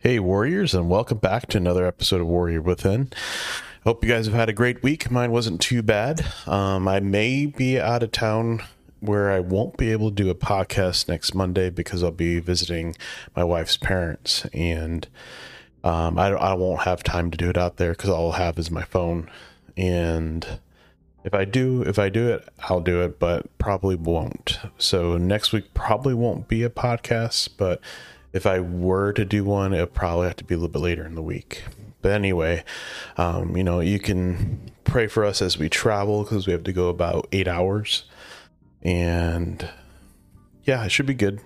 Hey, Warriors, and welcome back to another episode of Warrior Within. Hope you guys have had a great week. Mine wasn't too bad. Um, I may be out of town where I won't be able to do a podcast next Monday because I'll be visiting my wife's parents, and um, I, I won't have time to do it out there because all I'll have is my phone. And if I do, if I do it, I'll do it, but probably won't. So next week probably won't be a podcast, but if I were to do one, it would probably have to be a little bit later in the week. But anyway, um, you know, you can pray for us as we travel because we have to go about eight hours. And yeah, it should be good.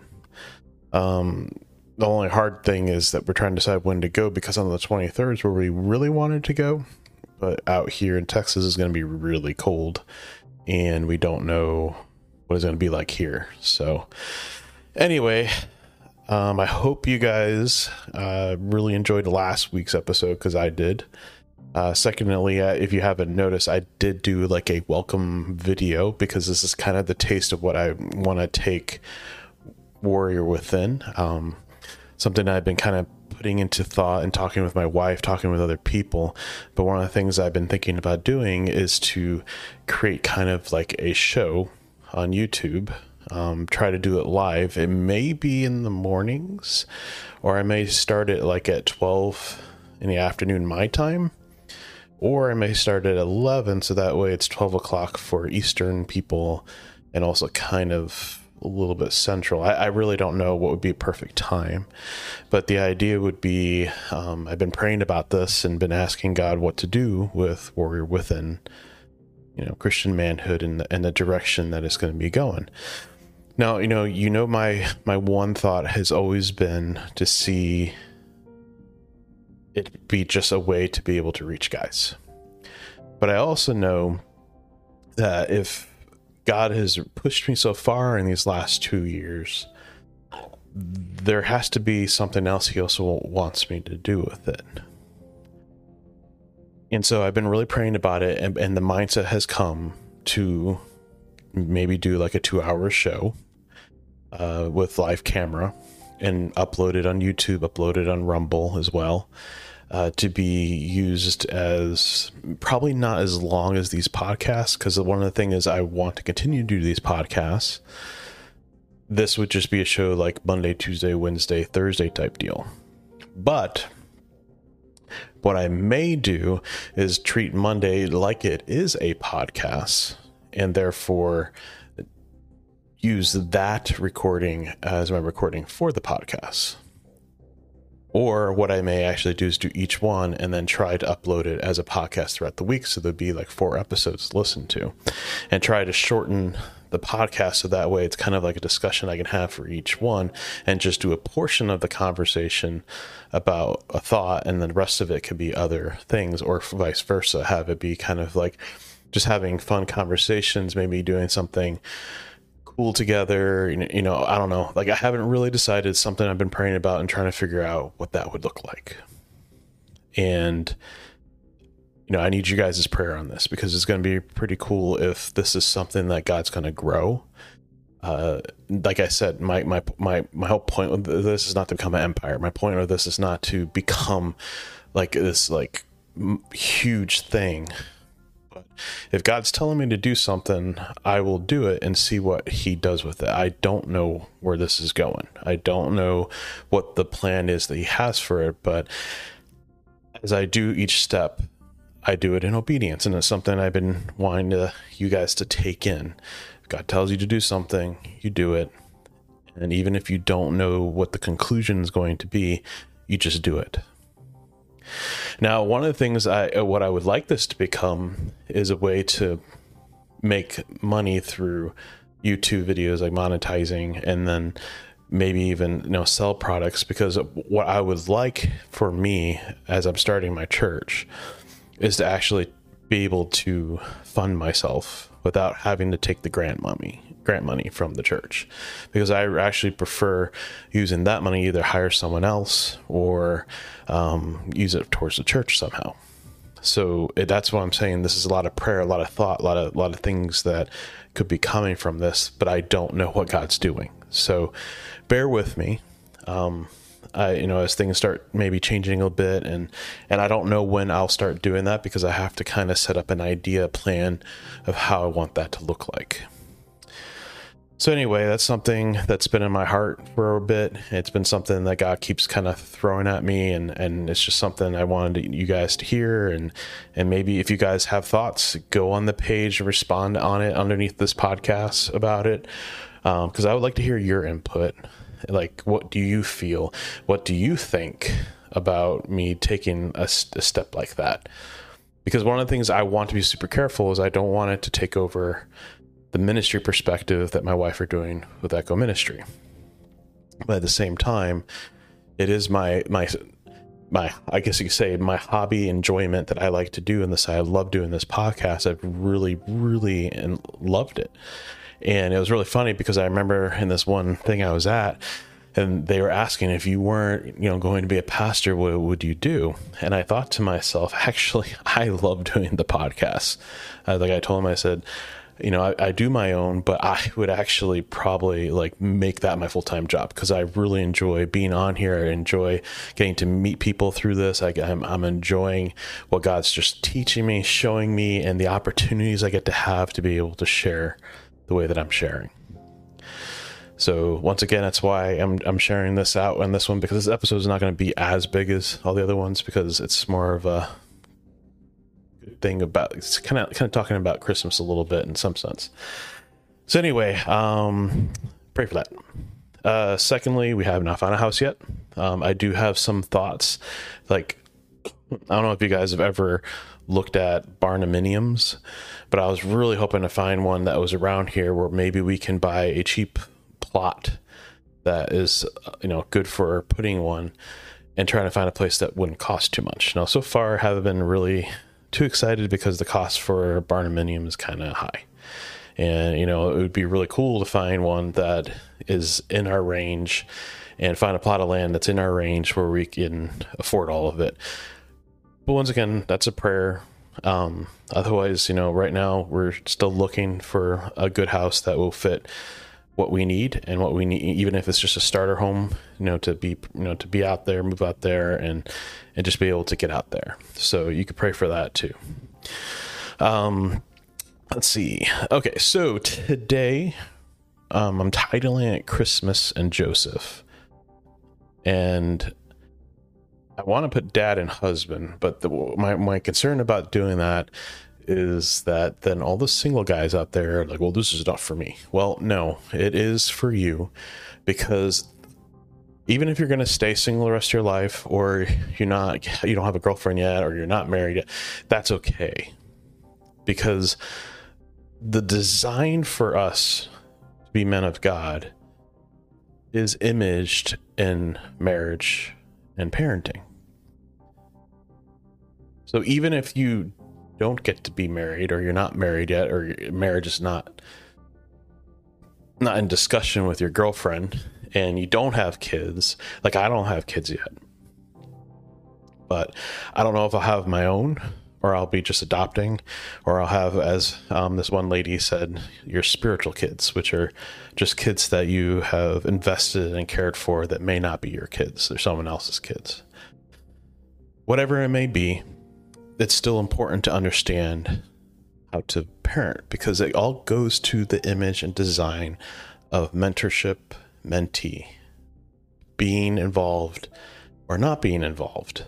Um, the only hard thing is that we're trying to decide when to go because on the 23rd is where we really wanted to go. But out here in Texas is going to be really cold and we don't know what it's going to be like here. So, anyway, um, I hope you guys uh, really enjoyed last week's episode because I did. Uh, secondly, uh, if you haven't noticed, I did do like a welcome video because this is kind of the taste of what I want to take Warrior Within. Um, something I've been kind of putting into thought and talking with my wife, talking with other people. But one of the things I've been thinking about doing is to create kind of like a show on YouTube um, try to do it live. It may be in the mornings, or I may start it like at 12 in the afternoon, my time, or I may start at 11, so that way it's 12 o'clock for Eastern people and also kind of a little bit central. I, I really don't know what would be a perfect time, but the idea would be um, I've been praying about this and been asking God what to do with Warrior Within you know Christian manhood and the, and the direction that it's going to be going. Now, you know, you know my my one thought has always been to see it be just a way to be able to reach guys. But I also know that if God has pushed me so far in these last 2 years, there has to be something else he also wants me to do with it. And so I've been really praying about it and, and the mindset has come to maybe do like a two hour show uh, with live camera and uploaded on YouTube, uploaded on Rumble as well. Uh, to be used as probably not as long as these podcasts because one of the things is I want to continue to do these podcasts. This would just be a show like Monday, Tuesday, Wednesday, Thursday type deal. But what I may do is treat Monday like it is a podcast and therefore use that recording as my recording for the podcast. Or what I may actually do is do each one and then try to upload it as a podcast throughout the week. So there'd be like four episodes to listen to and try to shorten the podcast so that way it's kind of like a discussion I can have for each one and just do a portion of the conversation about a thought and then the rest of it could be other things or vice versa. Have it be kind of like just having fun conversations, maybe doing something cool together. You know, I don't know. Like I haven't really decided something I've been praying about and trying to figure out what that would look like. And you know, I need you guys' prayer on this because it's going to be pretty cool if this is something that God's going to grow. Uh, like I said, my my my my whole point with this is not to become an empire. My point with this is not to become like this like huge thing if God's telling me to do something, I will do it and see what He does with it. I don't know where this is going. I don't know what the plan is that He has for it, but as I do each step, I do it in obedience, and it's something I've been wanting to you guys to take in. If God tells you to do something, you do it, and even if you don't know what the conclusion is going to be, you just do it. Now, one of the things I uh, what I would like this to become is a way to make money through YouTube videos, like monetizing, and then maybe even you know sell products. Because what I would like for me as I'm starting my church is to actually be able to fund myself without having to take the grant money grant money from the church because I actually prefer using that money either hire someone else or um, use it towards the church somehow. So it, that's what I'm saying. This is a lot of prayer, a lot of thought, a lot of a lot of things that could be coming from this, but I don't know what God's doing. So bear with me. Um, I, you know, as things start maybe changing a bit, and and I don't know when I'll start doing that because I have to kind of set up an idea plan of how I want that to look like. So anyway, that's something that's been in my heart for a bit. It's been something that God keeps kind of throwing at me, and and it's just something I wanted you guys to hear, and and maybe if you guys have thoughts, go on the page, respond on it underneath this podcast about it, because um, I would like to hear your input. Like, what do you feel? What do you think about me taking a, a step like that? Because one of the things I want to be super careful is I don't want it to take over the ministry perspective that my wife are doing with Echo Ministry. But at the same time, it is my my my I guess you could say my hobby enjoyment that I like to do in this. I love doing this podcast. I've really, really loved it. And it was really funny because I remember in this one thing I was at, and they were asking if you weren't, you know, going to be a pastor, what would you do? And I thought to myself, actually, I love doing the podcast. Uh, like I told him, I said, you know, I, I, do my own, but I would actually probably like make that my full time job because I really enjoy being on here. I enjoy getting to meet people through this. I, am I'm, I'm enjoying what God's just teaching me, showing me, and the opportunities I get to have to be able to share the way that I'm sharing. So once again, that's why I'm I'm sharing this out on this one because this episode is not going to be as big as all the other ones because it's more of a thing about it's kind of kind of talking about Christmas a little bit in some sense. So anyway, um, pray for that. Uh, secondly, we have not found a house yet. Um, I do have some thoughts. Like, I don't know if you guys have ever looked at barndominiums, but I was really hoping to find one that was around here where maybe we can buy a cheap plot that is, you know, good for putting one and trying to find a place that wouldn't cost too much. Now, so far, haven't been really too excited because the cost for barndominium is kind of high. And, you know, it would be really cool to find one that is in our range and find a plot of land that's in our range where we can afford all of it. But once again, that's a prayer. Um, otherwise, you know, right now we're still looking for a good house that will fit what we need and what we need even if it's just a starter home you know to be you know to be out there move out there and and just be able to get out there. So you could pray for that too. Um let's see. Okay so today um i'm titling it christmas and joseph. And i want to put dad and husband but the, my, my concern about doing that is that then all the single guys out there are like, well, this is not for me. Well, no, it is for you because even if you're going to stay single the rest of your life or you're not you don't have a girlfriend yet or you're not married yet, that's okay. Because the design for us to be men of God is imaged in marriage and parenting. So even if you don't get to be married or you're not married yet or marriage is not not in discussion with your girlfriend and you don't have kids like i don't have kids yet. But i don't know if i'll have my own or i'll be just adopting or i'll have as um, this one lady said your spiritual kids which are just kids that you have invested and cared for that may not be your kids. They're someone else's kids. Whatever it may be it's still important to understand how to parent because it all goes to the image and design of mentorship, mentee, being involved or not being involved.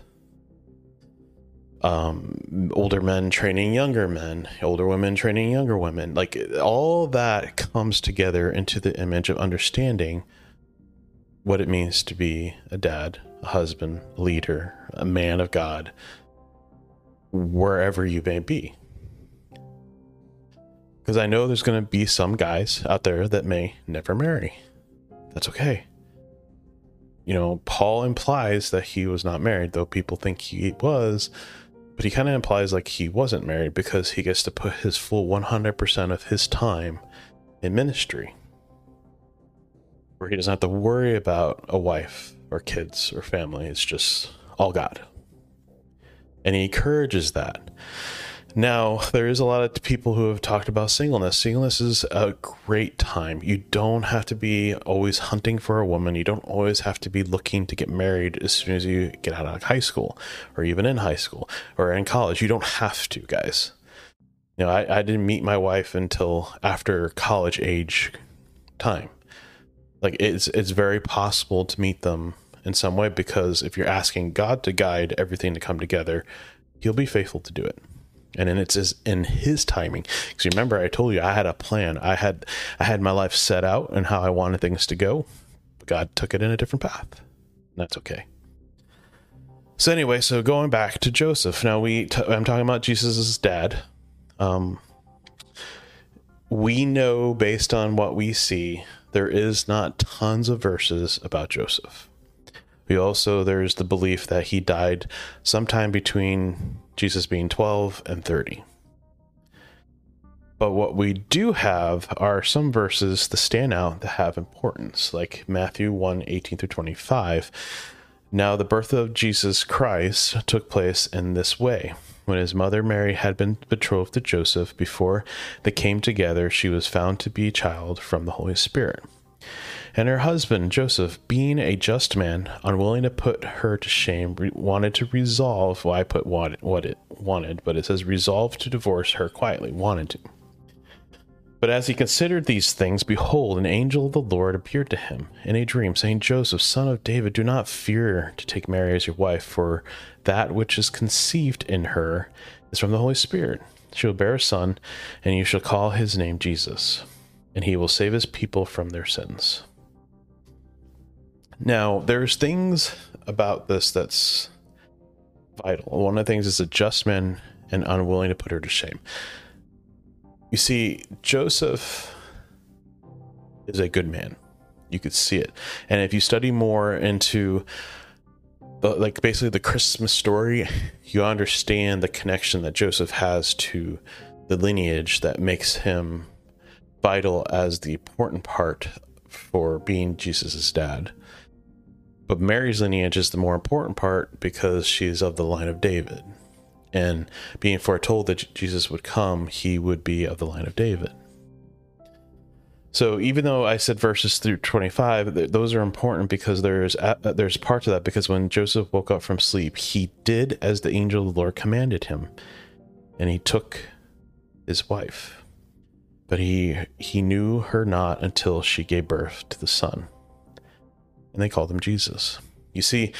Um, older men training younger men, older women training younger women. Like all that comes together into the image of understanding what it means to be a dad, a husband, a leader, a man of God, wherever you may be. Because I know there's going to be some guys out there that may never marry. That's okay. You know, Paul implies that he was not married, though people think he was, but he kind of implies like he wasn't married because he gets to put his full 100% of his time in ministry. Where he doesn't have to worry about a wife or kids or family. It's just all God and he encourages that. Now, there is a lot of people who have talked about singleness. Singleness is a great time. You don't have to be always hunting for a woman. You don't always have to be looking to get married as soon as you get out of high school or even in high school or in college. You don't have to, guys. You know, I, I didn't meet my wife until after college age time. Like it's it's very possible to meet them in some way because if you're asking God to guide everything to come together, he'll be faithful to do it. And then it's in his timing. Because remember i told you i had a plan. I had i had my life set out and how i wanted things to go. But god took it in a different path. And that's okay. So anyway so going back to joseph. Now we i i'm talking about jesus's dad. Um we know based on what we see there is not tons of verses about joseph we also there's the belief that he died sometime between Jesus being 12 and 30. But what we do have are some verses that stand out that have importance, like Matthew 1 18 through 25. Now, the birth of Jesus Christ took place in this way. When his mother Mary had been betrothed to Joseph, before they came together, she was found to be a child from the Holy Spirit. And her husband, Joseph, being a just man, unwilling to put her to shame, wanted to resolve. Well, I put what it wanted, but it says resolved to divorce her quietly, wanted to. But as he considered these things, behold, an angel of the Lord appeared to him in a dream, saying, Joseph, son of David, do not fear to take Mary as your wife, for that which is conceived in her is from the Holy Spirit. She will bear a son, and you shall call his name Jesus, and he will save his people from their sins. Now, there's things about this that's vital. One of the things is adjustment and unwilling to put her to shame. You see, Joseph is a good man. You could see it. And if you study more into like basically the Christmas story, you understand the connection that Joseph has to the lineage that makes him vital as the important part for being Jesus's dad. But Mary's lineage is the more important part because she's of the line of David. And being foretold that Jesus would come, he would be of the line of David. So even though I said verses through 25, those are important because there's uh, uh, there's parts of that because when Joseph woke up from sleep, he did as the angel of the Lord commanded him, and he took his wife. But he he knew her not until she gave birth to the son and they called him Jesus. You see,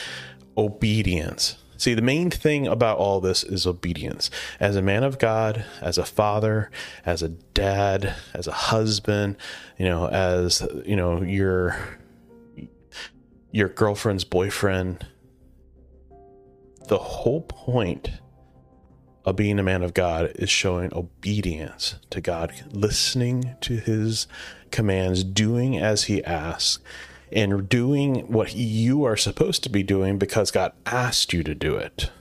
obedience. See, the main thing about all this is obedience. As a man of God, as a father, as a dad, as a husband, you know, as you know, your your girlfriend's boyfriend. The whole point of being a man of God is showing obedience to God, listening to his commands, doing as he asks and doing what you are supposed to be doing because God asked you to do it.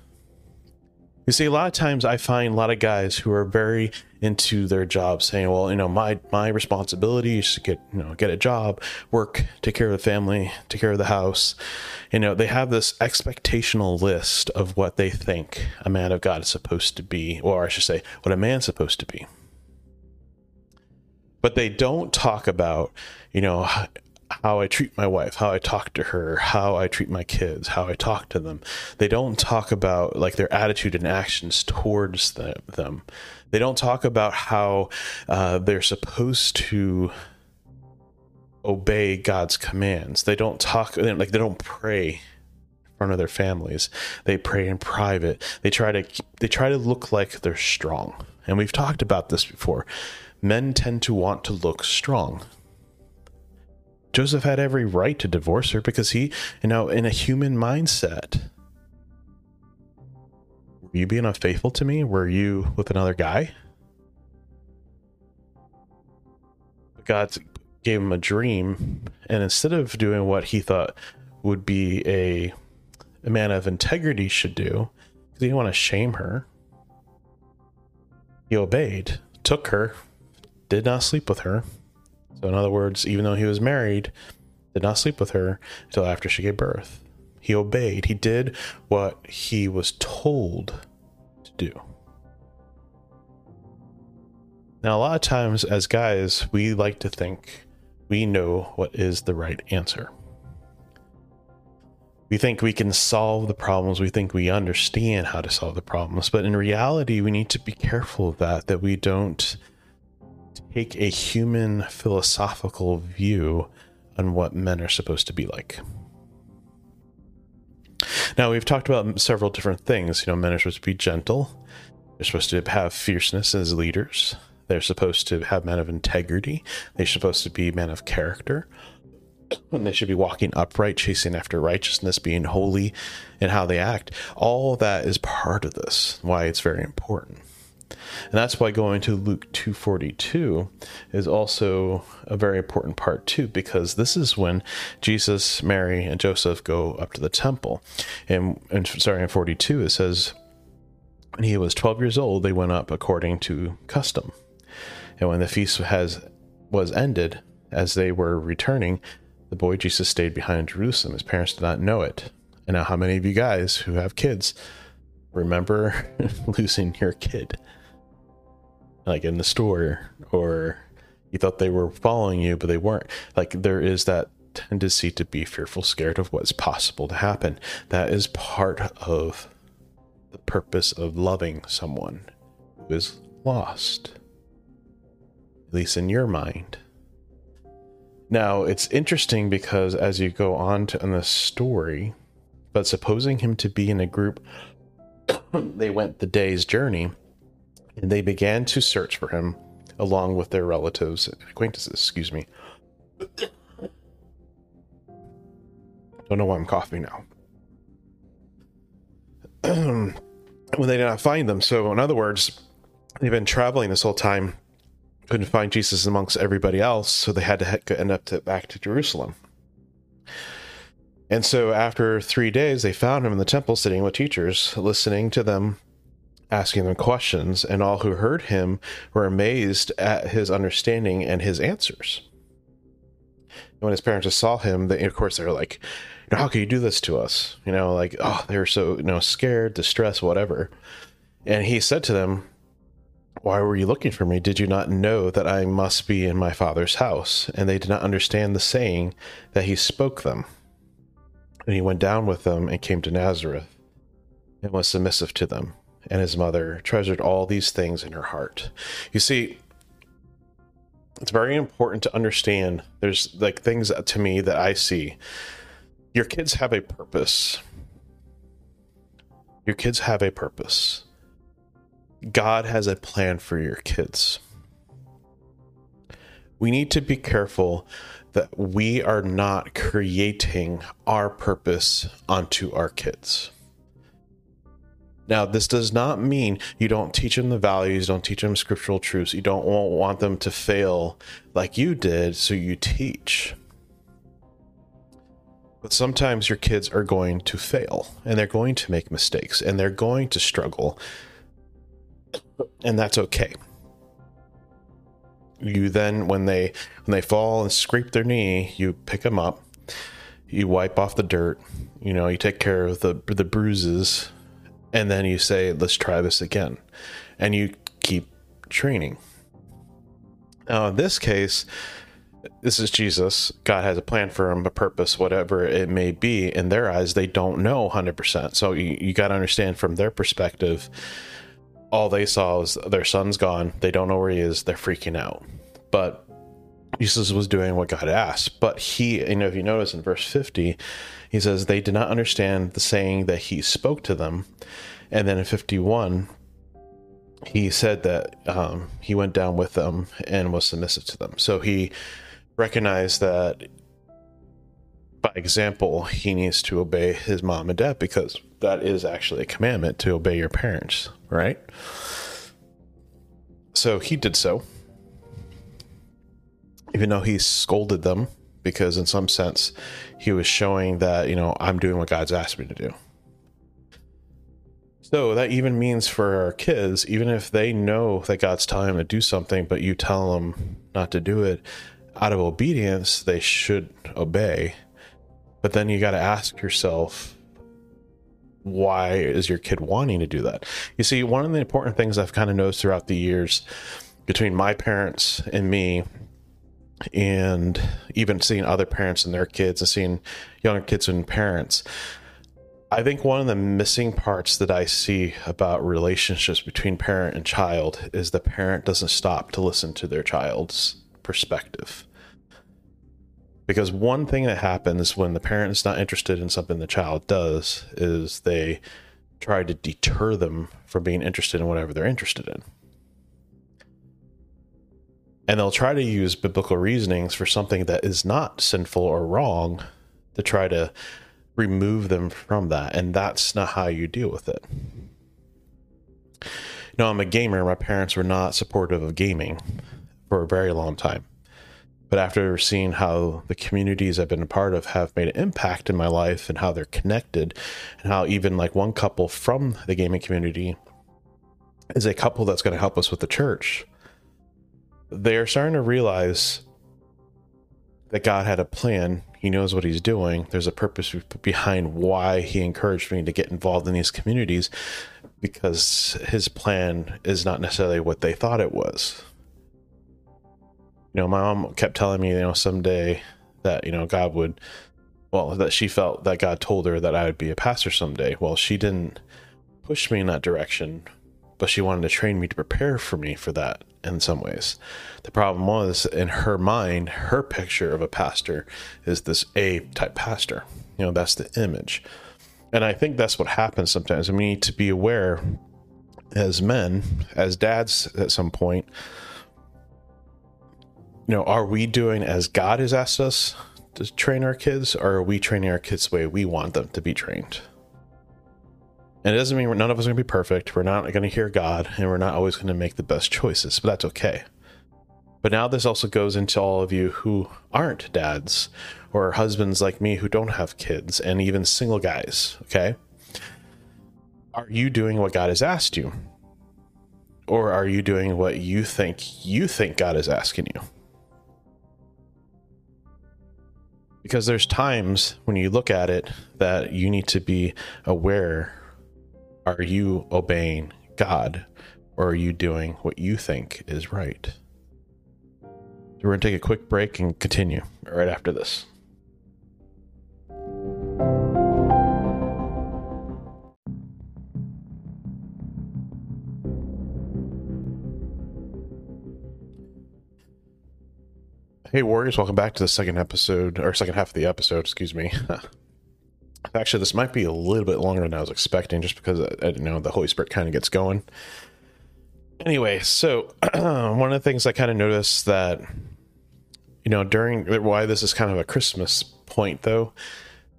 You see, a lot of times I find a lot of guys who are very into their job saying, well, you know, my, my responsibility is to get, you know, get a job, work, take care of the family, take care of the house. You know, they have this expectational list of what they think a man of God is supposed to be, or I should say, what a man's supposed to be. But they don't talk about, you know, how I treat my wife, how I talk to her, how I treat my kids, how I talk to them. They don't talk about like their attitude and actions towards them. They don't talk about how uh, they're supposed to obey God's commands. They don't talk like they don't pray in front of their families. They pray in private. They try to they try to look like they're strong. And we've talked about this before. Men tend to want to look strong. Joseph had every right to divorce her because he, you know, in a human mindset, were you being unfaithful to me? Were you with another guy? God gave him a dream, and instead of doing what he thought would be a, a man of integrity should do, because he didn't want to shame her, he obeyed, took her, did not sleep with her, so, in other words, even though he was married, did not sleep with her until after she gave birth. He obeyed. He did what he was told to do. Now, a lot of times as guys, we like to think we know what is the right answer. We think we can solve the problems. We think we understand how to solve the problems. But in reality, we need to be careful of that, that we don't take a human philosophical view on what men are supposed to be like. Now, we've talked about several different things. You know, men are supposed to be gentle, they're supposed to have fierceness as leaders, they're supposed to have men of integrity, they're supposed to be men of character. And they should be walking upright, chasing after righteousness, being holy in how they act. All that is part of this, why it's very important. And that's why going to Luke 242 is also a very important part too, because this is when Jesus, Mary, and Joseph go up to the temple. And, and starting in 42, it says, when he was 12 years old, they went up according to custom. And when the feast has was ended, as they were returning, the boy Jesus stayed behind in Jerusalem. His parents did not know it. And now, how many of you guys who have kids remember losing your kid? Like in the store or you thought they were following you but they weren't. Like there is that tendency to be fearful scared of what's possible to happen. That is part of the purpose of loving someone who is lost at least in your mind. Now it's interesting because as you go on to in the story but supposing him to be in a group they went the day's journey and they began to search for him along with their relatives and acquaintances. Excuse me. Don't know why I'm coughing now. when they did not find them. So, in other words, they've been traveling this whole time, couldn't find Jesus amongst everybody else, so they had to end up to, back to Jerusalem. And so, after three days, they found him in the temple sitting with teachers, listening to them asking them questions, and all who heard him were amazed at his understanding and his answers. And when his parents saw him, they, of course, they were like, "How can you do this to us?" You know, like, oh, they were so you know scared, distressed, whatever. And he said to them, "Why were you looking for me? Did you not know that I must be in my father's house?" And they did not understand the saying that he spoke them. And he went down with them and came to Nazareth and was submissive to them and his mother treasured all these things in her heart. You see, it's very important to understand there's like things to me that I see. Your kids have a purpose. Your kids have a purpose. God has a plan for your kids. We need to be careful that we are not creating our purpose onto our kids. Now, this does not mean you don't teach them the values, don't teach them scriptural truths. You don't want them to fail like you did, so you teach. But sometimes your kids are going to fail and they're going to make mistakes and they're going to struggle. And that's okay. You then when they when they fall and scrape their knee, you pick them up. You wipe off the dirt, you know, you take care of the the bruises and then you say let's try this again. And you keep training. Now in this case this is jesus. God has a plan for him a purpose whatever it may be. In their eyes they don't know 100% so you, you got to understand from their perspective all they saw was their son's gone. They don't know where he is. They're freaking out. But Jesus was doing what God asked, but he, you know, if you notice in verse 50, he says, they did not understand the saying that he spoke to them. And then in 51, he said that um, he went down with them and was submissive to them. So he recognized that by example, he needs to obey his mom and dad because that is actually a commandment to obey your parents, right? So he did so even though he scolded them because in some sense he was showing that you know i'm doing what god's asked me to do. So that even means for our kids even if they know that god's telling them to do something but you tell them not to do it out of obedience they should obey. But then you got to ask yourself why is your kid wanting to do that? You see one of the important things i've kind of noticed throughout the years between my parents and me and even seeing other parents and their kids and seeing younger kids and parents i think one of the missing parts that i see about relationships between parent and child is the parent doesn't stop to listen to their child's perspective. Because one thing that happens when the parent is not interested in something the child does is they try to deter them from being interested in whatever they're interested in and they'll try to use biblical reasonings for something that is not sinful or wrong to try to remove them from that. And that's not how you deal with it. You know i'm a gamer. My parents were not supportive of gaming for a very long time. But after seeing how the communities I've been a part of have made an impact in my life and how they're connected, and how even like one couple from the gaming community is a couple that's going to help us with the church, they're starting to realize that God had a plan. He knows what he's doing. There's a purpose behind why he encouraged me to get involved in these communities because his plan is not necessarily what they thought it was. You know, my mom kept telling me, you know, someday that, you know, God would, well, that she felt that God told her that I would be a pastor someday. Well, she didn't push me in that direction, but she wanted to train me to prepare for me for that in some ways. The problem was in her mind, her picture of a pastor is this A type pastor. You know, that's the image. And I think that's what happens sometimes. And we need to be aware as men, as dads at some point, you know, are we doing as God has asked us to train our kids, or are we training our kids the way we want them to be trained? And it doesn't mean none of us are going to be perfect. We're not going to hear God, and we're not always going to make the best choices, but that's okay. But now this also goes into all of you who aren't dads or husbands like me who don't have kids, and even single guys, okay? Are you doing what God has asked you? Or are you doing what you think you think God is asking you? Because there's times when you look at it that you need to be aware are you obeying God or are you doing what you think is right? So we're going to take a quick break and continue right after this. Hey, Warriors, welcome back to the second episode, or second half of the episode, excuse me. Actually, this might be a little bit longer than I was expecting, just because I, I know the Holy Spirit kind of gets going. Anyway, so one of the things I kind of noticed that, you know, during why this is kind of a Christmas point, though,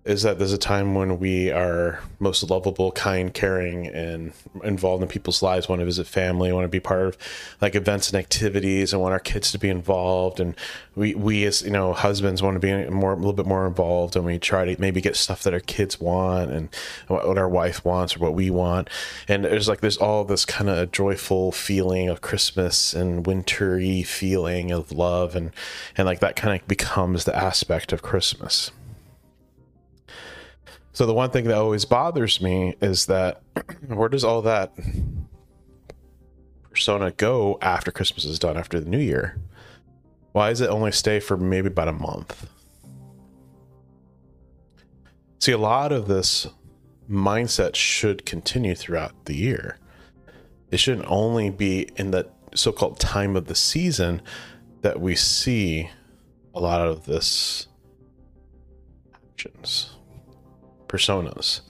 is that there's a time when we are most lovable, kind, caring, and involved in people's lives. Want to visit family, want to be part of like events and activities, and want our kids to be involved. And we, we as you know, husbands want to be more, a little bit more involved, and we try to maybe get stuff that our kids want and what our wife wants or what we want. And there's like there's all this kind of joyful feeling of Christmas and wintry feeling of love, and and like that kind of becomes the aspect of Christmas. So the one thing that always bothers me is that where does all that persona go after Christmas is done, after the new year? Why does it only stay for maybe about a month? See, a lot of this mindset should continue throughout the year. It shouldn't only be in the so called time of the season that we see a lot of this actions personas.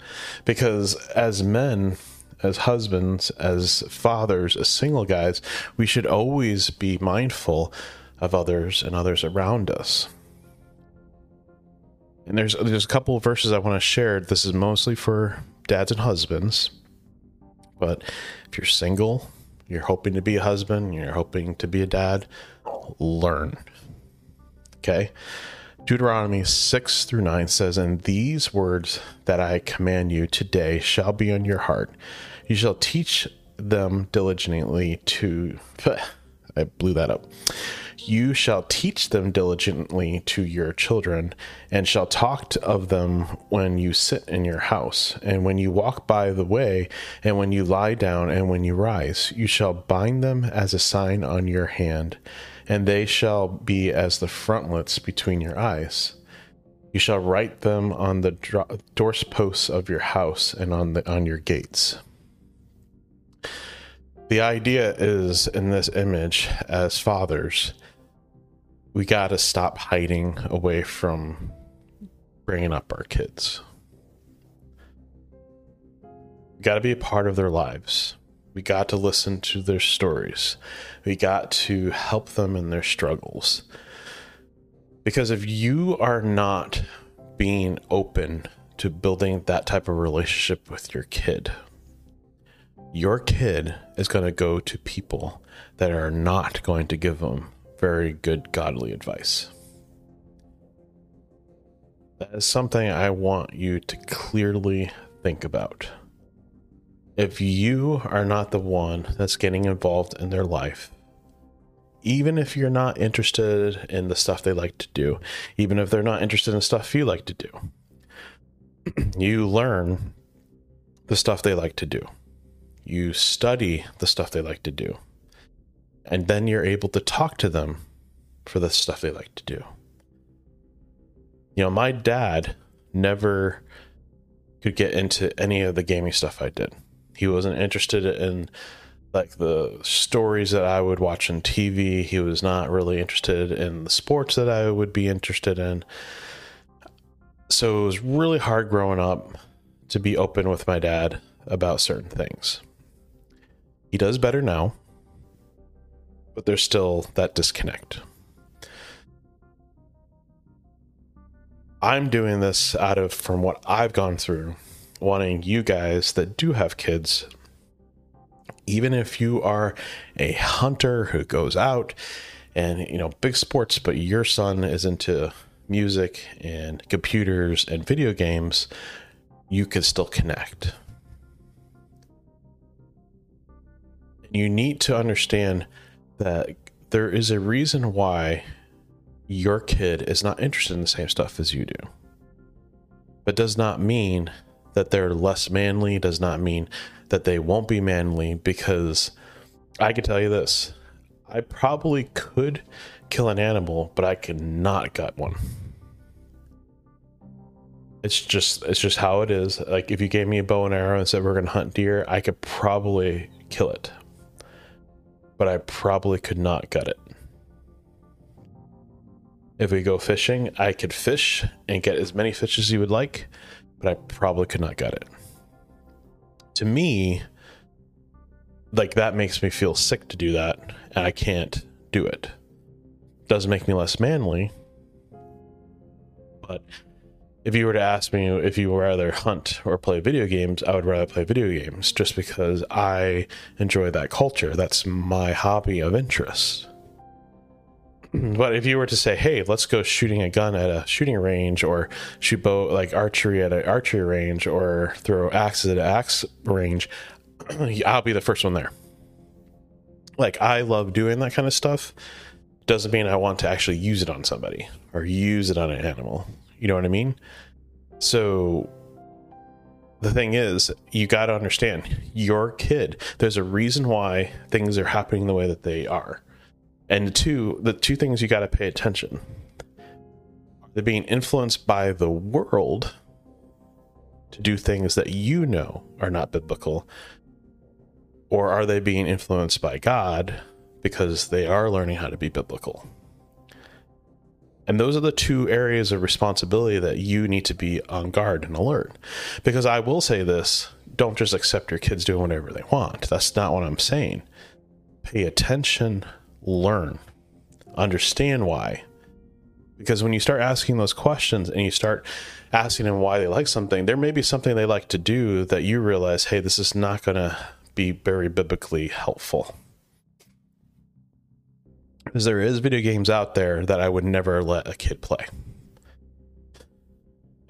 Because as men, as husbands, as fathers, as single guys, we should always be mindful of others and others around us. And there's there's a couple of verses I want to share. This is mostly for dads and husbands. But if you're single, you're hoping to be a husband, you're hoping to be a dad, learn. Okay? Deuteronomy 6 through 9 says, And these words that I command you today shall be on your heart. You shall teach them diligently to. I blew that up. You shall teach them diligently to your children, and shall talk of them when you sit in your house, and when you walk by the way, and when you lie down, and when you rise. You shall bind them as a sign on your hand, and they shall be as the frontlets between your eyes. You shall write them on the doorposts of your house and on the on your gates. The idea is in this image as fathers, we got to stop hiding away from bringing up our kids. We got to be a part of their lives. We got to listen to their stories. We got to help them in their struggles. Because if you are not being open to building that type of relationship with your kid, your kid is going to go to people that are not going to give them very good godly advice. That is something I want you to clearly think about. If you are not the one that's getting involved in their life, even if you're not interested in the stuff they like to do, even if they're not interested in stuff you like to do, you learn the stuff they like to do you study the stuff they like to do, and then you're able to talk to them for the stuff they like to do. You know, my dad never could get into any of the gaming stuff I did. He wasn't interested in like the stories that I would watch on TV. He was not really interested in the sports that I would be interested in. So it was really hard growing up to be open with my dad about certain things. He does better now, but there's still that disconnect. I'm doing this out of from what I've gone through, wanting you guys that do have kids, even if you are a hunter who goes out and you know big sports, but your son is into music and computers and video games, you can still connect. you need to understand that there is a reason why your kid is not interested in the same stuff as you do. But does not mean that they're less manly, does not mean that they won't be manly because I can tell you this. I probably could kill an animal, but I could not gut one. It's just it's just how it is. Like if you gave me a bow and arrow and said we're gonna hunt deer, I could probably kill it but I probably could not gut it. If we go fishing, I could fish and get as many fish as you would like, but I probably could not gut it. To me, like that makes me feel sick to do that, and I can't do it. Doesn't make me less manly, but if you were to ask me if you would rather hunt or play video games, I would rather play video games just because I enjoy that culture. That's my hobby of interest. But if you were to say, "Hey, let's go shooting a gun at a shooting range, or shoot bow like archery at an archery range, or throw axes at an axe range," I'll be the first one there. Like I love doing that kind of stuff. Doesn't mean I want to actually use it on somebody or use it on an animal. You know what I mean? So the thing is, you got to understand your kid. There's a reason why things are happening the way that they are. And two, the two things you got to pay attention. Are They're being influenced by the world to do things that you know are not biblical. Or are they being influenced by God because they are learning how to be biblical? And those are the two areas of responsibility that you need to be on guard and alert. Because I will say this don't just accept your kids doing whatever they want. That's not what I'm saying. Pay attention, learn, understand why. Because when you start asking those questions and you start asking them why they like something, there may be something they like to do that you realize, hey, this is not going to be very biblically helpful because there is video games out there that I would never let a kid play.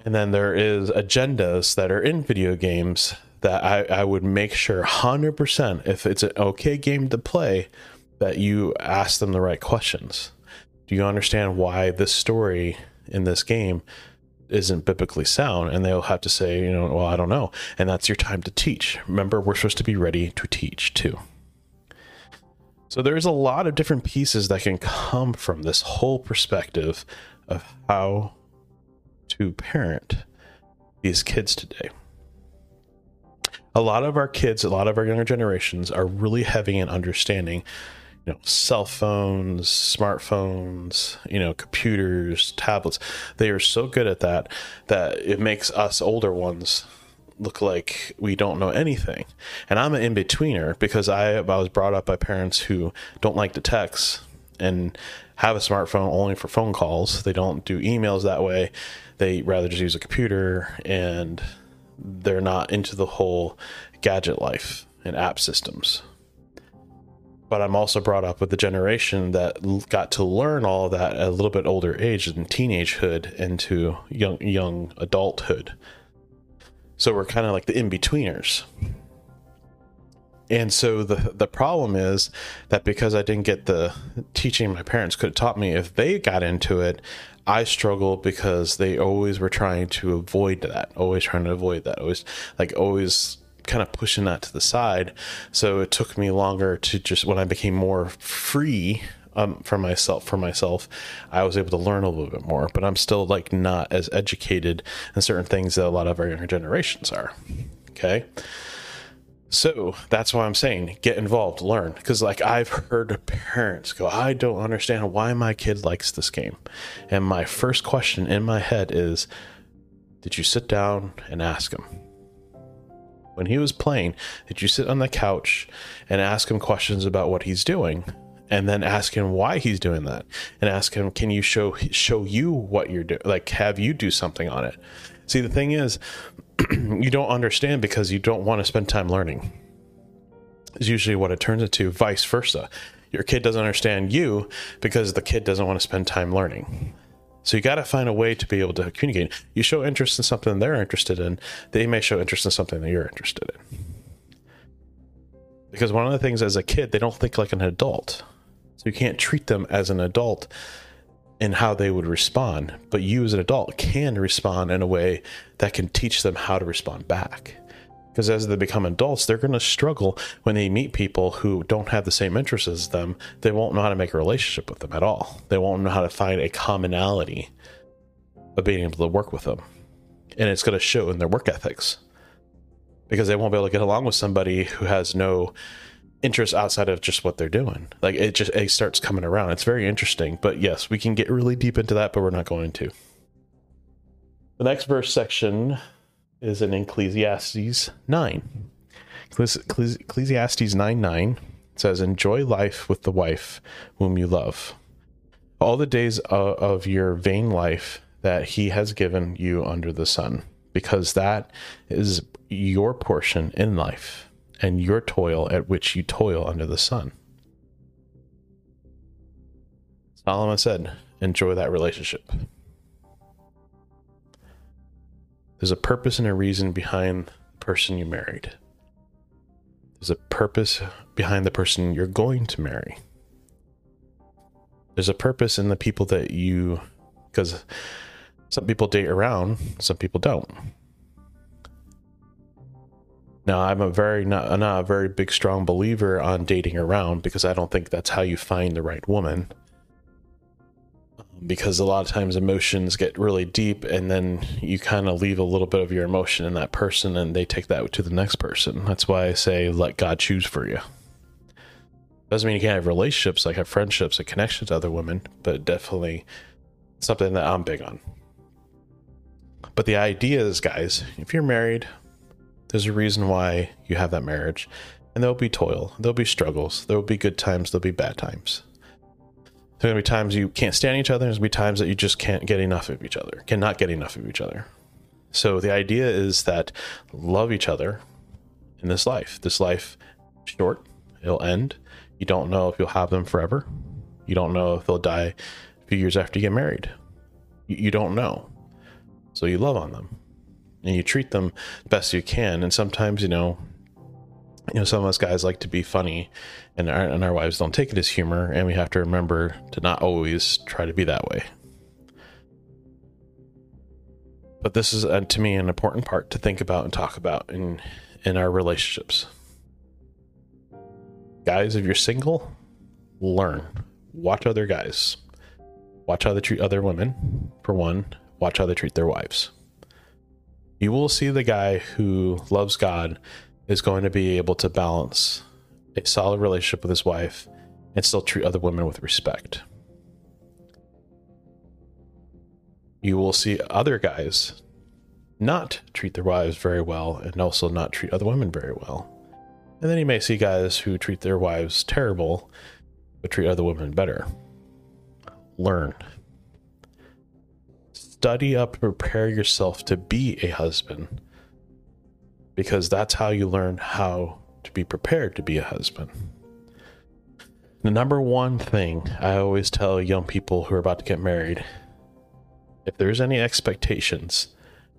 And then there is agendas that are in video games that I, I would make sure 100% if it's an okay game to play, that you ask them the right questions. Do you understand why this story in this game isn't biblically sound? And they'll have to say, you know, well, I don't know. And that's your time to teach. Remember, we're supposed to be ready to teach too. So there's a lot of different pieces that can come from this whole perspective of how to parent these kids today. A lot of our kids, a lot of our younger generations are really heavy in understanding, you know, cell phones, smartphones, you know, computers, tablets. They are so good at that that it makes us older ones look like we don't know anything. And I'm an in betweener because I, I was brought up by parents who don't like to text and have a smartphone only for phone calls. They don't do emails that way. They rather just use a computer and they're not into the whole gadget life and app systems. But I'm also brought up with the generation that got to learn all that at a little bit older age in teenagehood into young young adulthood. So we're kind of like the in-betweeners. And so the the problem is that because I didn't get the teaching my parents could have taught me if they got into it, I struggled because they always were trying to avoid that, always trying to avoid that, always like always kind of pushing that to the side. So it took me longer to just when I became more free um, for myself for myself i was able to learn a little bit more but i'm still like not as educated in certain things that a lot of our younger generations are okay so that's why I'm saying get involved, learn. Because, like, I've heard parents go, I don't understand why my kid likes this game. And my first question in my head is, Did you sit down and ask him? When he was playing, did you sit on the couch and ask him questions about what he's doing? And then ask him why he's doing that, and ask him, "Can you show show you what you're doing? Like, have you do something on it?" See, the thing is, you don't understand because you don't want to spend time learning. Is usually what it turns into, vice versa. Your kid doesn't understand you because the kid doesn't want to spend time learning. So you got to find a way to be able to communicate. You show interest in something they're interested in, they may show interest in something that you're interested in. Because one of the things as a kid, they don't think like an adult. So you can't treat them as an adult in how they would respond, but you as an adult can respond in a way that can teach them how to respond back. Because as they become adults, they're going to struggle when they meet people who don't have the same interests as them. They won't know how to make a relationship with them at all. They won't know how to find a commonality of being able to work with them. And it's going to show in their work ethics because they won't be able to get along with somebody who has no interest outside of just what they're doing. Like it just it starts coming around. It's very interesting. But yes, we can get really deep into that, but we're not going to. The next verse section is in Ecclesiastes 9. Ecclesiastes 9 9 says, Enjoy life with the wife whom you love. All the days of your vain life that he has given you under the sun, because that is your portion in life and your toil at which you toil under the sun. Solomon said, enjoy that relationship. There's a purpose and a reason behind the person you married. There's a purpose behind the person you're going to marry. There's a purpose in the people that you, because some people date around, some people don't. Now, I'm a very not, not a very big strong believer on dating around because I don't think that's how you find the right woman. Because a lot of times emotions get really deep, and then you kind of leave a little bit of your emotion in that person, and they take that to the next person. That's why I say let God choose for you. Doesn't mean you can't have relationships, like have friendships, and connections to other women, but definitely something that I'm big on. But the idea is, guys, if you're married, there's a reason why you have that marriage. And there'll be toil, there'll be struggles, there'll be good times, there'll be bad times. There's gonna be times you can't stand each other, there's gonna be times that you just can't get enough of each other, cannot get enough of each other. So the idea is that love each other in this life. This life short, it'll end. You don't know if you'll have them forever. You don't know if they'll die a few years after you get married. You, don't know. So you love on them and you treat them best you can. And sometimes, you know, you know, some of us guys like to be funny, and our, and our wives don't take it as humor, and we have to remember to not always try to be that way. But this is, uh, to me, an important part to think about and talk about in in our relationships. Guys, if you're single, learn. Watch other guys. Watch how they treat other women, for one. Watch how they treat their wives. You will see the guy who loves God is going to be able to balance a solid relationship with his wife and still treat other women with respect. You will see other guys not treat their wives very well and also not treat other women very well. And then you may see guys who treat their wives terrible but treat other women better. Learn. Study up, prepare yourself to be a husband because that's how you learn how be prepared to be a husband. The number one thing I always tell young people who are about to get married if there's any expectations,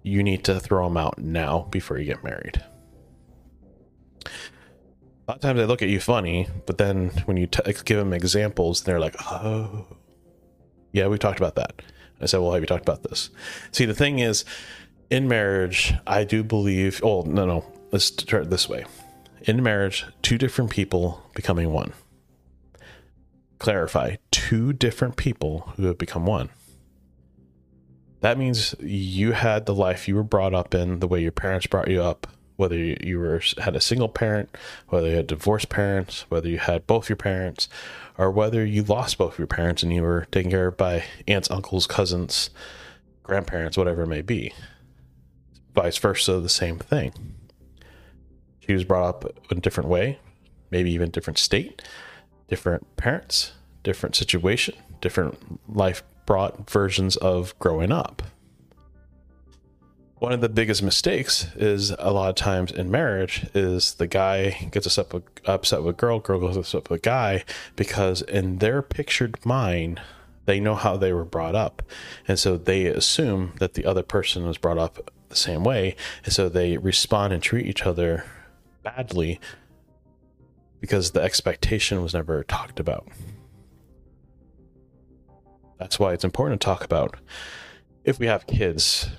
you need to throw them out now before you get married. A lot of times they look at you funny, but then when you t- give them examples, they're like, oh, yeah, we've talked about that. I said, well, have you talked about this? See, the thing is, in marriage, I do believe, oh, no, no, let's start it this way. In marriage, two different people becoming one. Clarify two different people who have become one. That means you had the life you were brought up in, the way your parents brought you up, whether you were had a single parent, whether you had divorced parents, whether you had both your parents, or whether you lost both your parents and you were taken care of by aunts, uncles, cousins, grandparents, whatever it may be vice versa, the same thing. She was brought up in a different way, maybe even different state, different parents, different situation, different life brought versions of growing up. One of the biggest mistakes is a lot of times in marriage is the guy gets upset with a girl, girl goes upset with a guy because in their pictured mind, they know how they were brought up. And so they assume that the other person was brought up the same way. And so they respond and treat each other badly because the expectation was never talked about. That's why it's important to talk about if we have kids,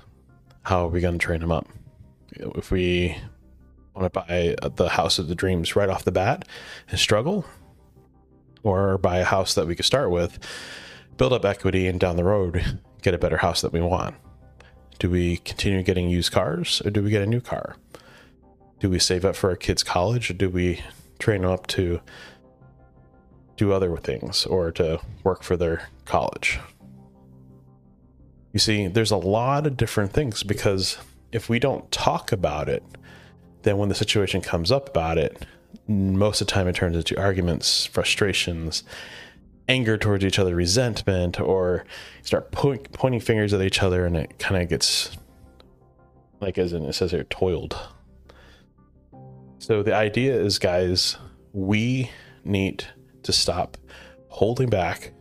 how are we going to train them up? If we want to buy the house of the dreams right off the bat and struggle, or buy a house that we could start with, build up equity, and down the road get a better house that we want. Do we continue getting used cars or do we get a new car? Do we save up for our kids' college or do we train them up to do other things or to work for their college? You see, there's a lot of different things because if we don't talk about it, then when the situation comes up about it, most of the time it turns into arguments, frustrations, anger towards each other, resentment, or start po- pointing fingers at each other, and it kind of gets like as in it says here, toiled. So the idea is, guys, we need to stop holding back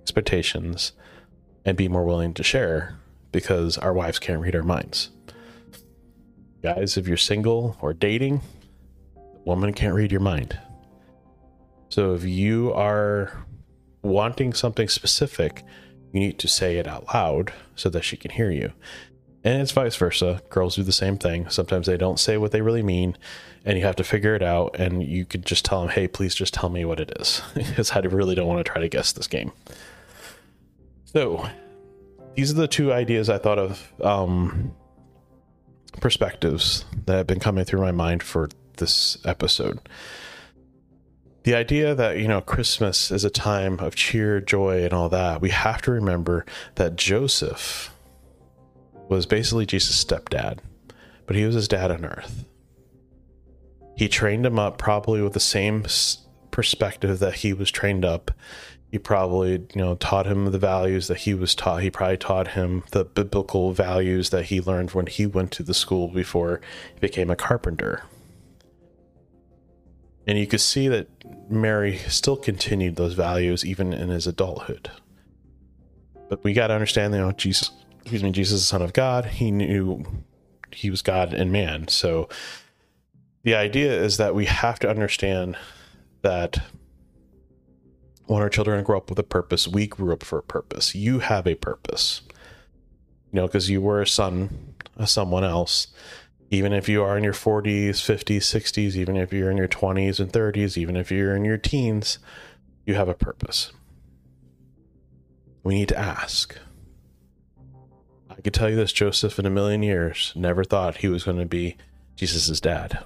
expectations and be more willing to share because our wives can't read our minds. Guys, if you're single or dating, the woman can't read your mind. So if you are wanting something specific, you need to say it out loud so that she can hear you. And it's vice versa. Girls do the same thing. Sometimes they don't say what they really mean, and you have to figure it out. And you could just tell them, hey, please just tell me what it is, because I really don't want to try to guess this game. So, these are the two ideas I thought of, um, perspectives that have been coming through my mind for this episode the idea that you know christmas is a time of cheer joy and all that we have to remember that joseph was basically jesus stepdad but he was his dad on earth. He trained him up probably with the same perspective that he was trained up. He probably you know taught him the values that he was taught. He probably taught him the biblical values that he learned when he went to the school before he became a carpenter. And you could see that Mary still continued those values even in his adulthood. But we got to understand, you know, Jesus, excuse me, Jesus the Son of God. He knew he was God and man. So the idea is that we have to understand that when our children grow up with a purpose, we grew up for a purpose. You have a purpose. You know, because you were a son of someone else. Even if you are in your 40s, 50s, 60s, even if you're in your 20s and 30s, even if you're in your teens, you have a purpose. We need to ask. I could tell you this Joseph in a million years never thought he was going to be Jesus' dad.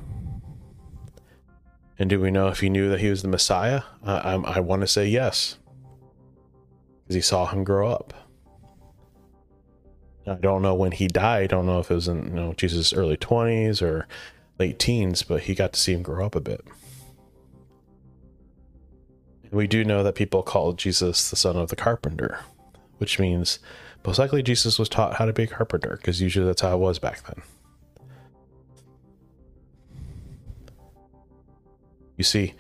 And do we know if he knew that he was the Messiah? I, I, want to say yes, because he saw him grow up. I don't know when he died. I don't know if it was in you know Jesus' early twenties or late teens, but he got to see him grow up a bit. We do know that people called Jesus the son of the carpenter, which means most likely Jesus was taught how to be a carpenter, because usually that's how it was back then. You see,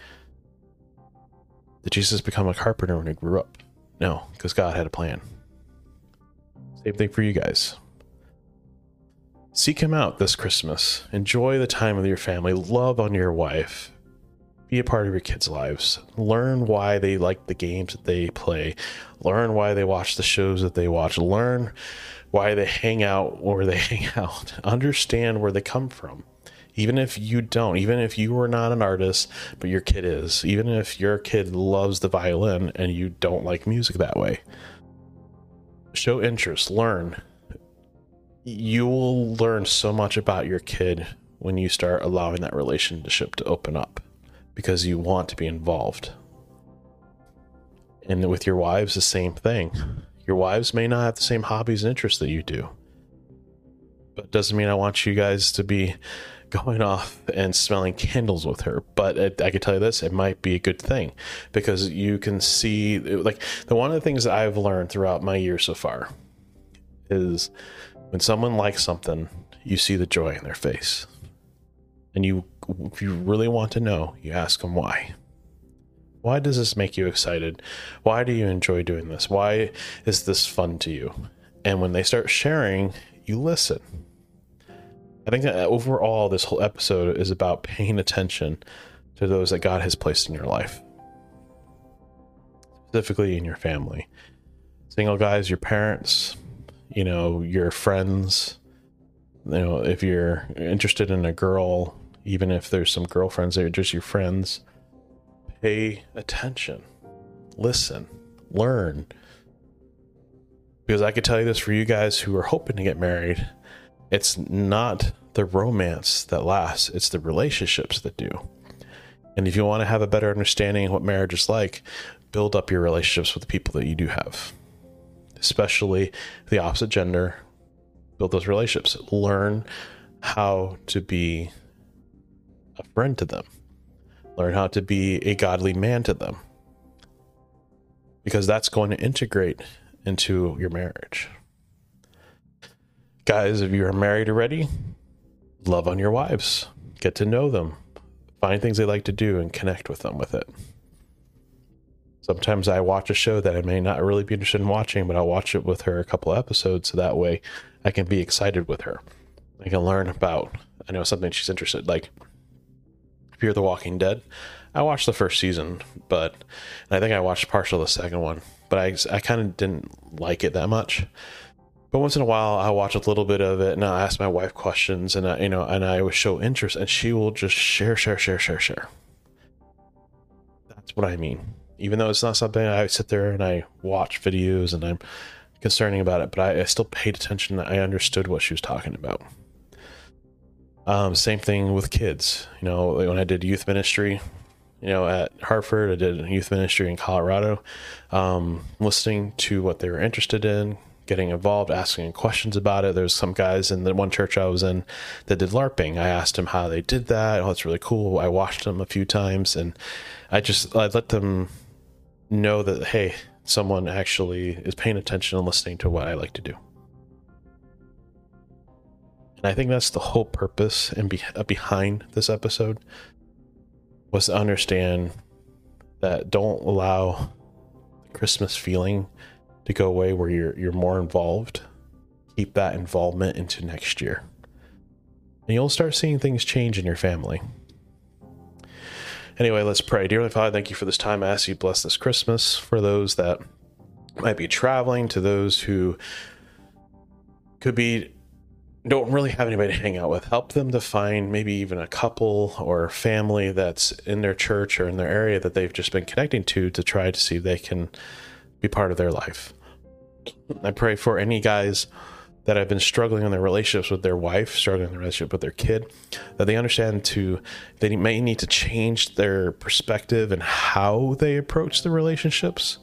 did Jesus become a carpenter when he grew up? No, because God had a plan. Same thing for you guys. Seek him out this Christmas. Enjoy the time with your family. Love on your wife. Be a part of your kids' lives. Learn why they like the games that they play. Learn why they watch the shows that they watch. Learn why they hang out where they hang out. Understand where they come from even if you don't, even if you are not an artist, but your kid is, even if your kid loves the violin and you don't like music that way, show interest, learn. You will learn so much about your kid when you start allowing that relationship to open up because you want to be involved. And with your wives, the same thing. Your wives may not have the same hobbies and interests that you do. But doesn't mean I want you guys to be going off and smelling candles with her. But it, I can tell you this, it might be a good thing because you can see, like, the one of the things that I've learned throughout my year so far is when someone likes something, you see the joy in their face. And you, if you really want to know, you ask them why. Why does this make you excited? Why do you enjoy doing this? Why is this fun to you? And when they start sharing, you listen I think that overall, this whole episode is about paying attention to those that God has placed in your life, specifically in your family. Single guys, your parents, you know, your friends. You know, if you're interested in a girl, even if there's some girlfriends that are just your friends, pay attention, listen, learn. Because I could tell you this for you guys who are hoping to get married it's not the romance that lasts, it's the relationships that do. And if you want to have a better understanding of what marriage is like, build up your relationships with the people that you do have, especially the opposite gender. Build those relationships. Learn how to be a friend to them, learn how to be a godly man to them, because that's going to integrate into your marriage. Guys, if you are married already, love on your wives. Get to know them. Find things they like to do and connect with them with it. Sometimes I watch a show that I may not really be interested in watching, but I'll watch it with her a couple episodes so that way I can be excited with her. I can learn about, I know something she's interested like Fear the Walking Dead. I watched the first season, but I think I watched partial of the second one, but I I kind of didn't like it that much but once in a while I watch a little bit of it and I ask my wife questions and I, you know, and I would show interest and she will just share, share, share, share, share. That's what I mean. Even though it's not something I sit there and I watch videos and I'm concerning about it, but I, I still paid attention. I understood what she was talking about. Um, same thing with kids. You know, when I did youth ministry, you know, at Hartford, I did youth ministry in Colorado. Um, listening to what they were interested in, getting involved, asking questions about it. There's some guys in the one church I was in that did LARPing. I asked them how they did that. Oh, it's really cool. I watched them a few times and I just I let them know that hey, someone actually is paying attention and listening to what I like to do. And I think that's the whole purpose and be, uh, behind this episode was to understand that don't allow the Christmas feeling to go away where you're you're more involved keep that involvement into next year and you'll start seeing things change in your family Anyway, let's pray. Dearly Father, thank you for this time. I ask you bless this Christmas for those that might be traveling, to those who could be don't really have anybody to hang out with. Help them to find maybe even a couple or family that's in their church or in their area that they've just been connecting to to try to see if they can be part of their life. I pray for any guys that have been struggling in their relationships with their wife, struggling in their relationship with their kid, that they understand to they may need to change their perspective and how they approach the relationships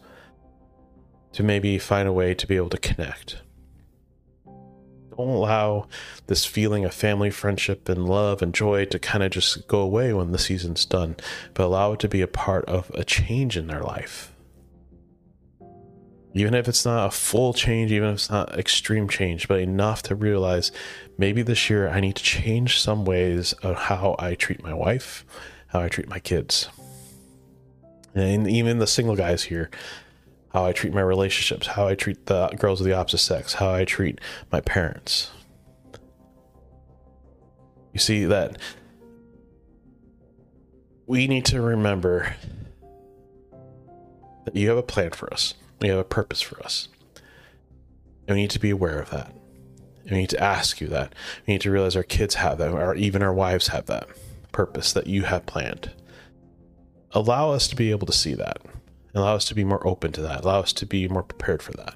to maybe find a way to be able to connect don't allow this feeling of family, friendship, and love and joy to kind of just go away when the season's done, but allow it to be a part of a change in their life. Even if it's not a full change, even if it's not extreme change, but enough to realize maybe this year I need to change some ways of how I treat my wife, how I treat my kids. And even the single guys here, how I treat my relationships, how I treat the girls of the opposite sex, how I treat my parents. You see that we need to remember that you have a plan for us. You have a purpose for us. And we need to be aware of that. And we need to ask you that. We need to realize our kids have that, or even our wives have that purpose that you have planned. Allow us to be able to see that Allow us to be more open to that. Allow us to be more prepared for that.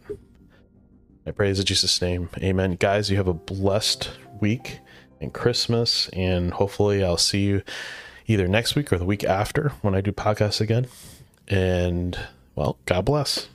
I praise in Jesus' name. Amen. Guys, you have a blessed week and Christmas, and hopefully I'll see you either next week or the week after when I do podcasts again. And well, God bless.